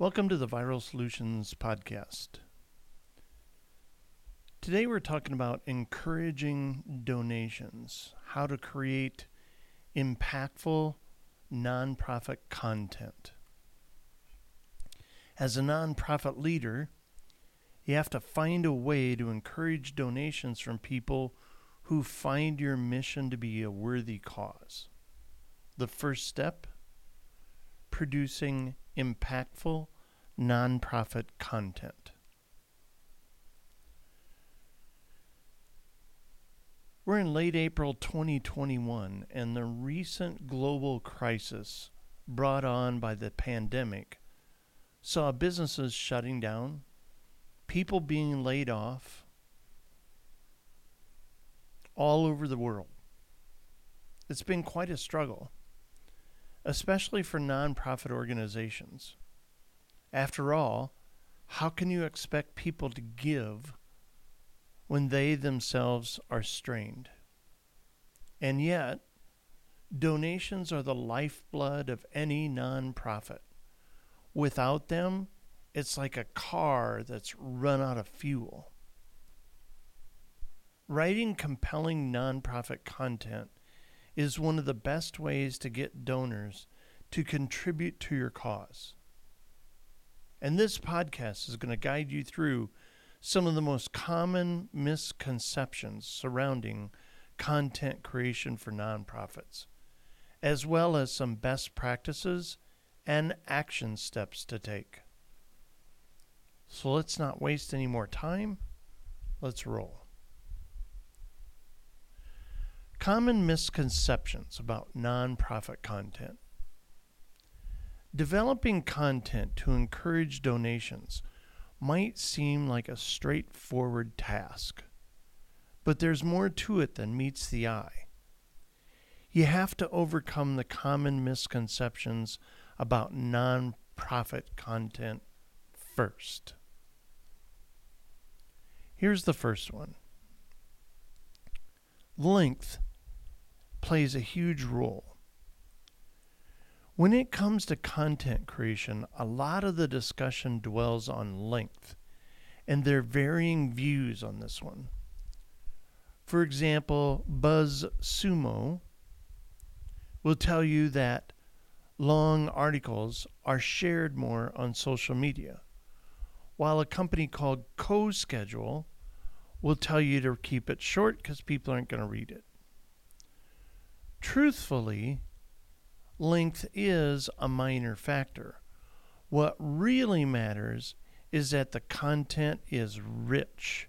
Welcome to the Viral Solutions Podcast. Today we're talking about encouraging donations, how to create impactful nonprofit content. As a nonprofit leader, you have to find a way to encourage donations from people who find your mission to be a worthy cause. The first step producing impactful nonprofit content. We're in late April 2021, and the recent global crisis brought on by the pandemic saw businesses shutting down, people being laid off all over the world. It's been quite a struggle, especially for nonprofit organizations. After all, how can you expect people to give when they themselves are strained. And yet, donations are the lifeblood of any nonprofit. Without them, it's like a car that's run out of fuel. Writing compelling nonprofit content is one of the best ways to get donors to contribute to your cause. And this podcast is going to guide you through some of the most common misconceptions surrounding content creation for nonprofits, as well as some best practices and action steps to take. So let's not waste any more time. Let's roll. Common misconceptions about nonprofit content. Developing content to encourage donations might seem like a straightforward task, but there's more to it than meets the eye. You have to overcome the common misconceptions about nonprofit content first. Here's the first one length plays a huge role. When it comes to content creation, a lot of the discussion dwells on length and there are varying views on this one. For example, Buzz Sumo will tell you that long articles are shared more on social media, while a company called CoSchedule will tell you to keep it short because people aren't going to read it. Truthfully, length is a minor factor. What really matters is that the content is rich,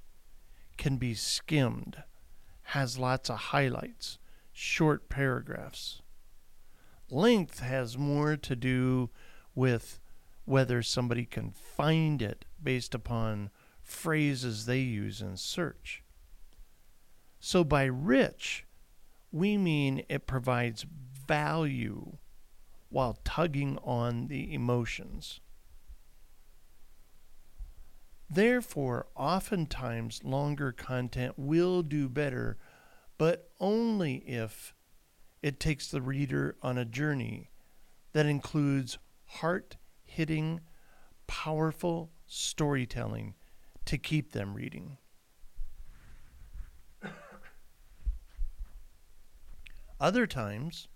can be skimmed, has lots of highlights, short paragraphs. Length has more to do with whether somebody can find it based upon phrases they use in search. So by rich, we mean it provides value while tugging on the emotions. Therefore, oftentimes longer content will do better, but only if it takes the reader on a journey that includes heart hitting, powerful storytelling to keep them reading. Other times,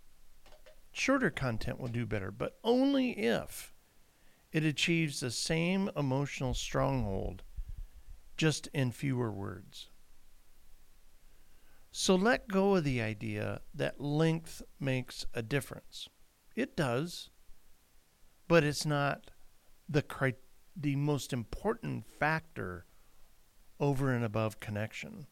Shorter content will do better, but only if it achieves the same emotional stronghold, just in fewer words. So let go of the idea that length makes a difference. It does, but it's not the cri- the most important factor over and above connection.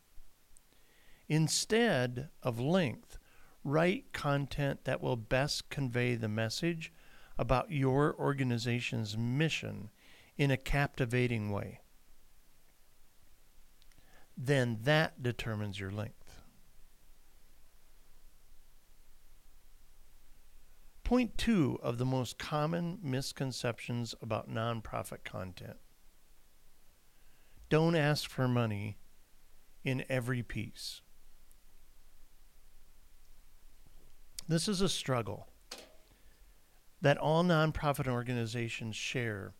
Instead of length, write content that will best convey the message about your organization's mission in a captivating way. Then that determines your length. Point two of the most common misconceptions about nonprofit content don't ask for money in every piece. This is a struggle that all nonprofit organizations share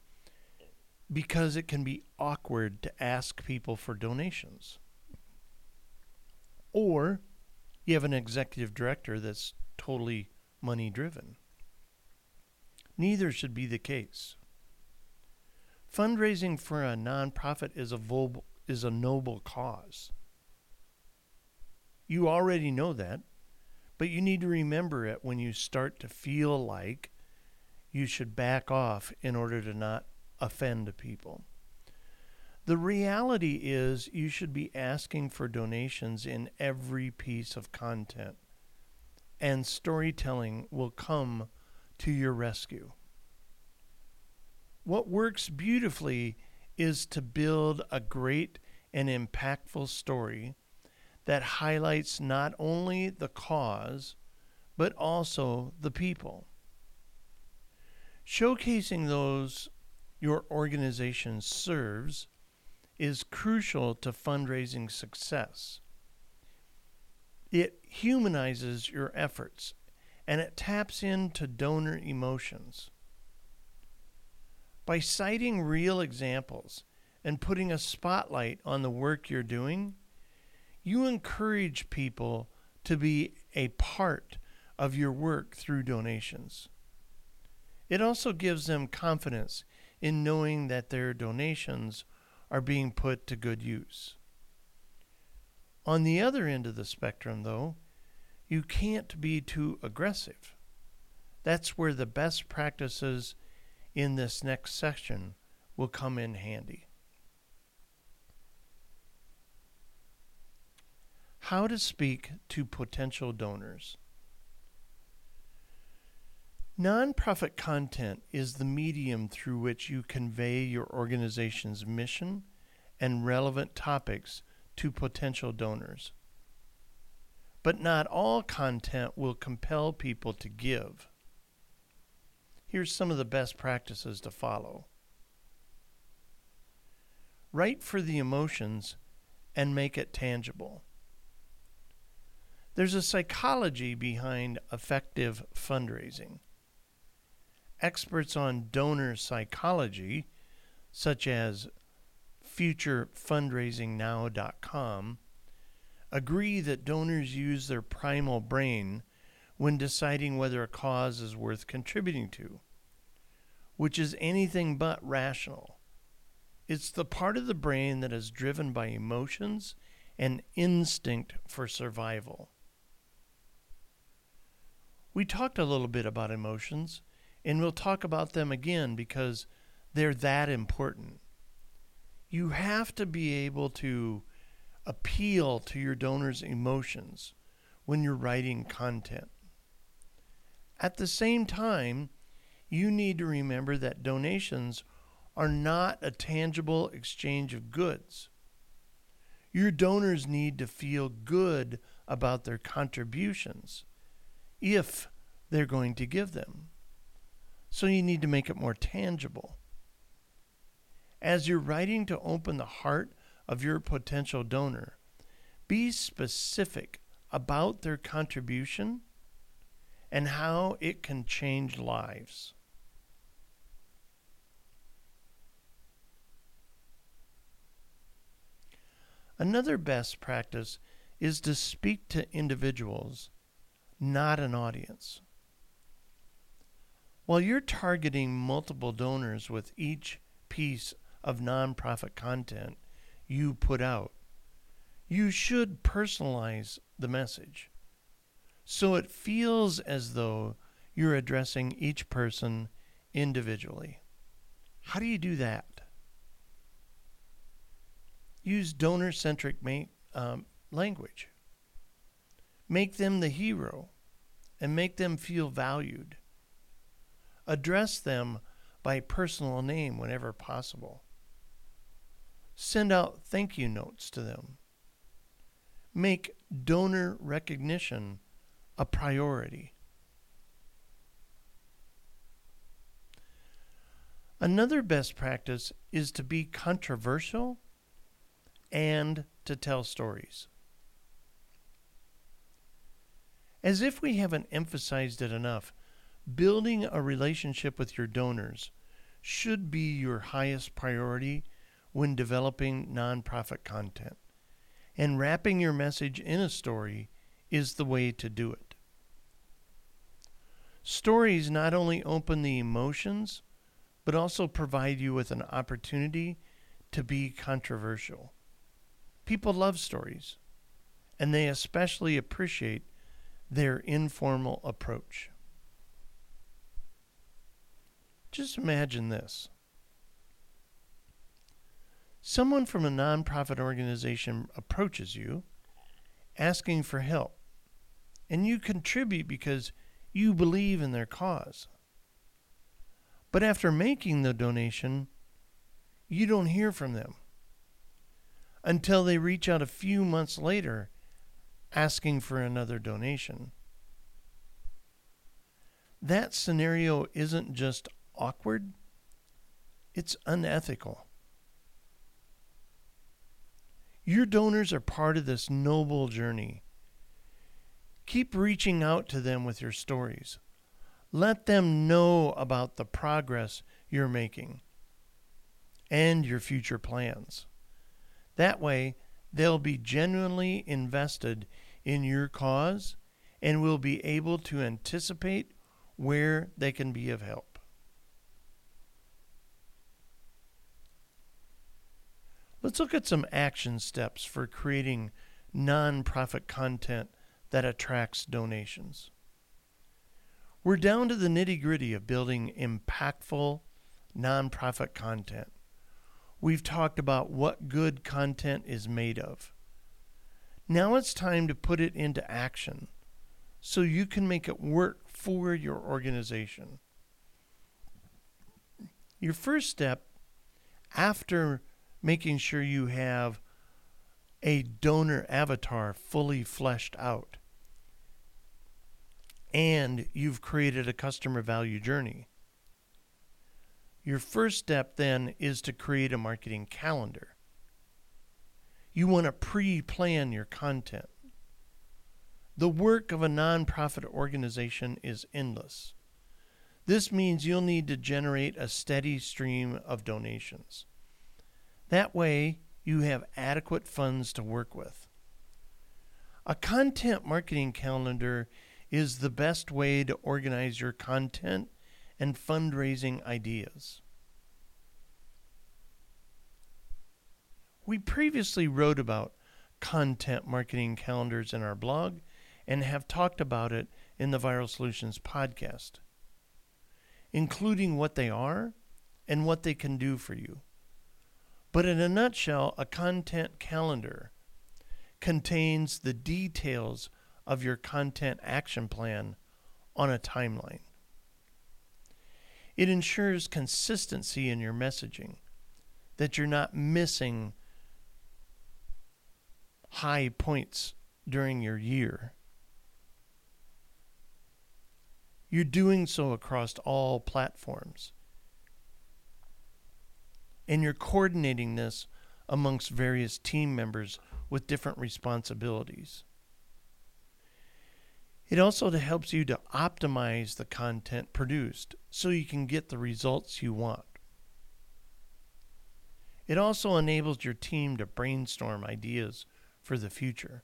because it can be awkward to ask people for donations. Or you have an executive director that's totally money driven. Neither should be the case. Fundraising for a nonprofit is a, vol- is a noble cause. You already know that, but you need to remember it when you start to feel like you should back off in order to not offend people. The reality is, you should be asking for donations in every piece of content, and storytelling will come to your rescue. What works beautifully is to build a great and impactful story that highlights not only the cause, but also the people. Showcasing those your organization serves is crucial to fundraising success. It humanizes your efforts and it taps into donor emotions. By citing real examples and putting a spotlight on the work you're doing, you encourage people to be a part of your work through donations. It also gives them confidence in knowing that their donations are being put to good use. On the other end of the spectrum, though, you can't be too aggressive. That's where the best practices in this next section will come in handy. How to speak to potential donors. Nonprofit content is the medium through which you convey your organization's mission and relevant topics to potential donors. But not all content will compel people to give. Here's some of the best practices to follow. Write for the emotions and make it tangible. There's a psychology behind effective fundraising. Experts on donor psychology, such as futurefundraisingnow.com, agree that donors use their primal brain when deciding whether a cause is worth contributing to, which is anything but rational. It's the part of the brain that is driven by emotions and instinct for survival. We talked a little bit about emotions, and we'll talk about them again because they're that important. You have to be able to appeal to your donor's emotions when you're writing content. At the same time, you need to remember that donations are not a tangible exchange of goods. Your donors need to feel good about their contributions if they're going to give them. So you need to make it more tangible. As you're writing to open the heart of your potential donor, be specific about their contribution and how it can change lives. Another best practice is to speak to individuals not an audience. While you're targeting multiple donors with each piece of nonprofit content you put out, you should personalize the message so it feels as though you're addressing each person individually. How do you do that? Use donor centric um, language. Make them the hero and make them feel valued. Address them by personal name whenever possible. Send out thank you notes to them. Make donor recognition a priority. Another best practice is to be controversial and to tell stories. As if we haven't emphasized it enough, building a relationship with your donors should be your highest priority when developing nonprofit content, and wrapping your message in a story is the way to do it. Stories not only open the emotions, but also provide you with an opportunity to be controversial. People love stories, and they especially appreciate their informal approach. Just imagine this. Someone from a nonprofit organization approaches you asking for help, and you contribute because you believe in their cause. But after making the donation, you don't hear from them until they reach out a few months later asking for another donation. That scenario isn't just awkward, it's unethical. Your donors are part of this noble journey. Keep reaching out to them with your stories. Let them know about the progress you're making and your future plans. That way, they'll be genuinely invested in your cause and will be able to anticipate where they can be of help. Let's look at some action steps for creating nonprofit content that attracts donations. We're down to the nitty gritty of building impactful nonprofit content. We've talked about what good content is made of. Now it's time to put it into action so you can make it work for your organization. Your first step after making sure you have a donor avatar fully fleshed out and you've created a customer value journey. Your first step then is to create a marketing calendar. You want to pre plan your content. The work of a nonprofit organization is endless. This means you'll need to generate a steady stream of donations. That way, you have adequate funds to work with. A content marketing calendar is the best way to organize your content and fundraising ideas. We previously wrote about content marketing calendars in our blog and have talked about it in the Viral Solutions podcast, including what they are and what they can do for you. But in a nutshell, a content calendar contains the details of your content action plan on a timeline. It ensures consistency in your messaging, that you're not missing high points during your year. You're doing so across all platforms. And you're coordinating this amongst various team members with different responsibilities. It also helps you to optimize the content produced so you can get the results you want. It also enables your team to brainstorm ideas for the future.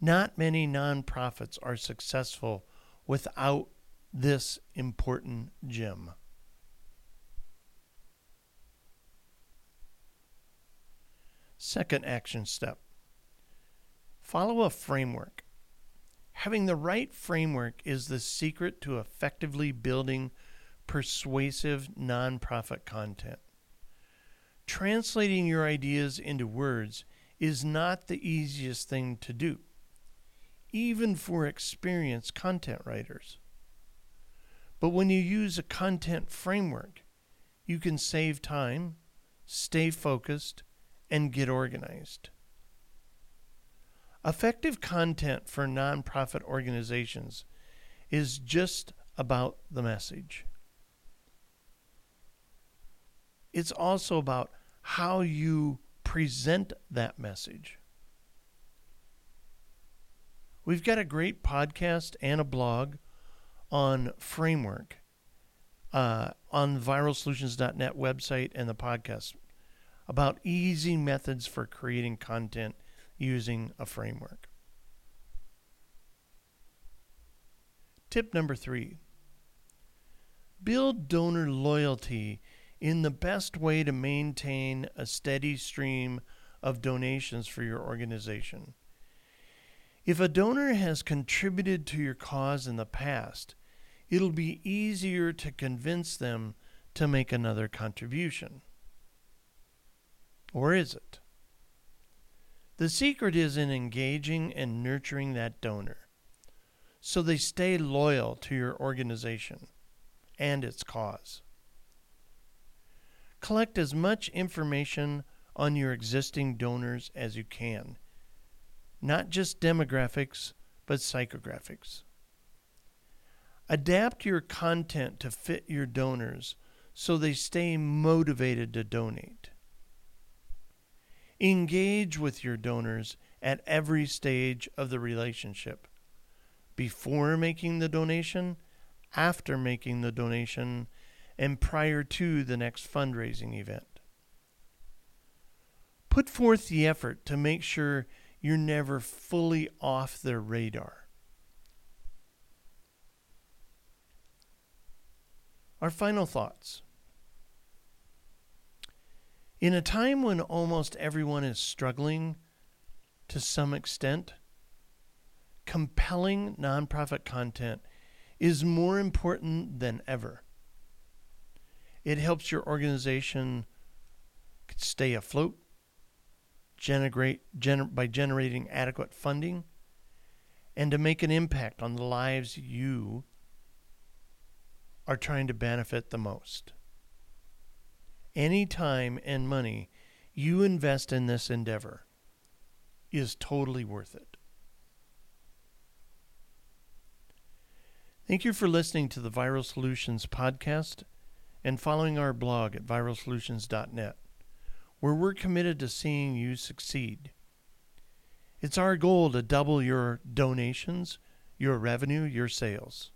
Not many nonprofits are successful without this important gem. Second action step follow a framework. Having the right framework is the secret to effectively building persuasive nonprofit content. Translating your ideas into words is not the easiest thing to do, even for experienced content writers. But when you use a content framework, you can save time, stay focused, and get organized. Effective content for nonprofit organizations is just about the message. It's also about how you present that message. We've got a great podcast and a blog on framework uh, on viralsolutions.net website and the podcast about easy methods for creating content using a framework. Tip number three build donor loyalty in the best way to maintain a steady stream of donations for your organization. If a donor has contributed to your cause in the past, it'll be easier to convince them to make another contribution. Or is it? The secret is in engaging and nurturing that donor so they stay loyal to your organization and its cause. Collect as much information on your existing donors as you can, not just demographics, but psychographics. Adapt your content to fit your donors so they stay motivated to donate. Engage with your donors at every stage of the relationship before making the donation, after making the donation, and prior to the next fundraising event. Put forth the effort to make sure you're never fully off their radar. Our final thoughts. In a time when almost everyone is struggling to some extent, compelling nonprofit content is more important than ever. It helps your organization stay afloat generate, gener- by generating adequate funding and to make an impact on the lives you are trying to benefit the most. Any time and money you invest in this endeavor is totally worth it. Thank you for listening to the Viral Solutions podcast and following our blog at viralsolutions.net where we're committed to seeing you succeed. It's our goal to double your donations, your revenue, your sales,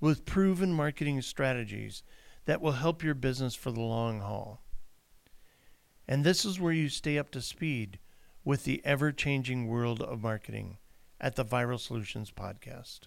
with proven marketing strategies that will help your business for the long haul. And this is where you stay up to speed with the ever changing world of marketing at the Viral Solutions Podcast.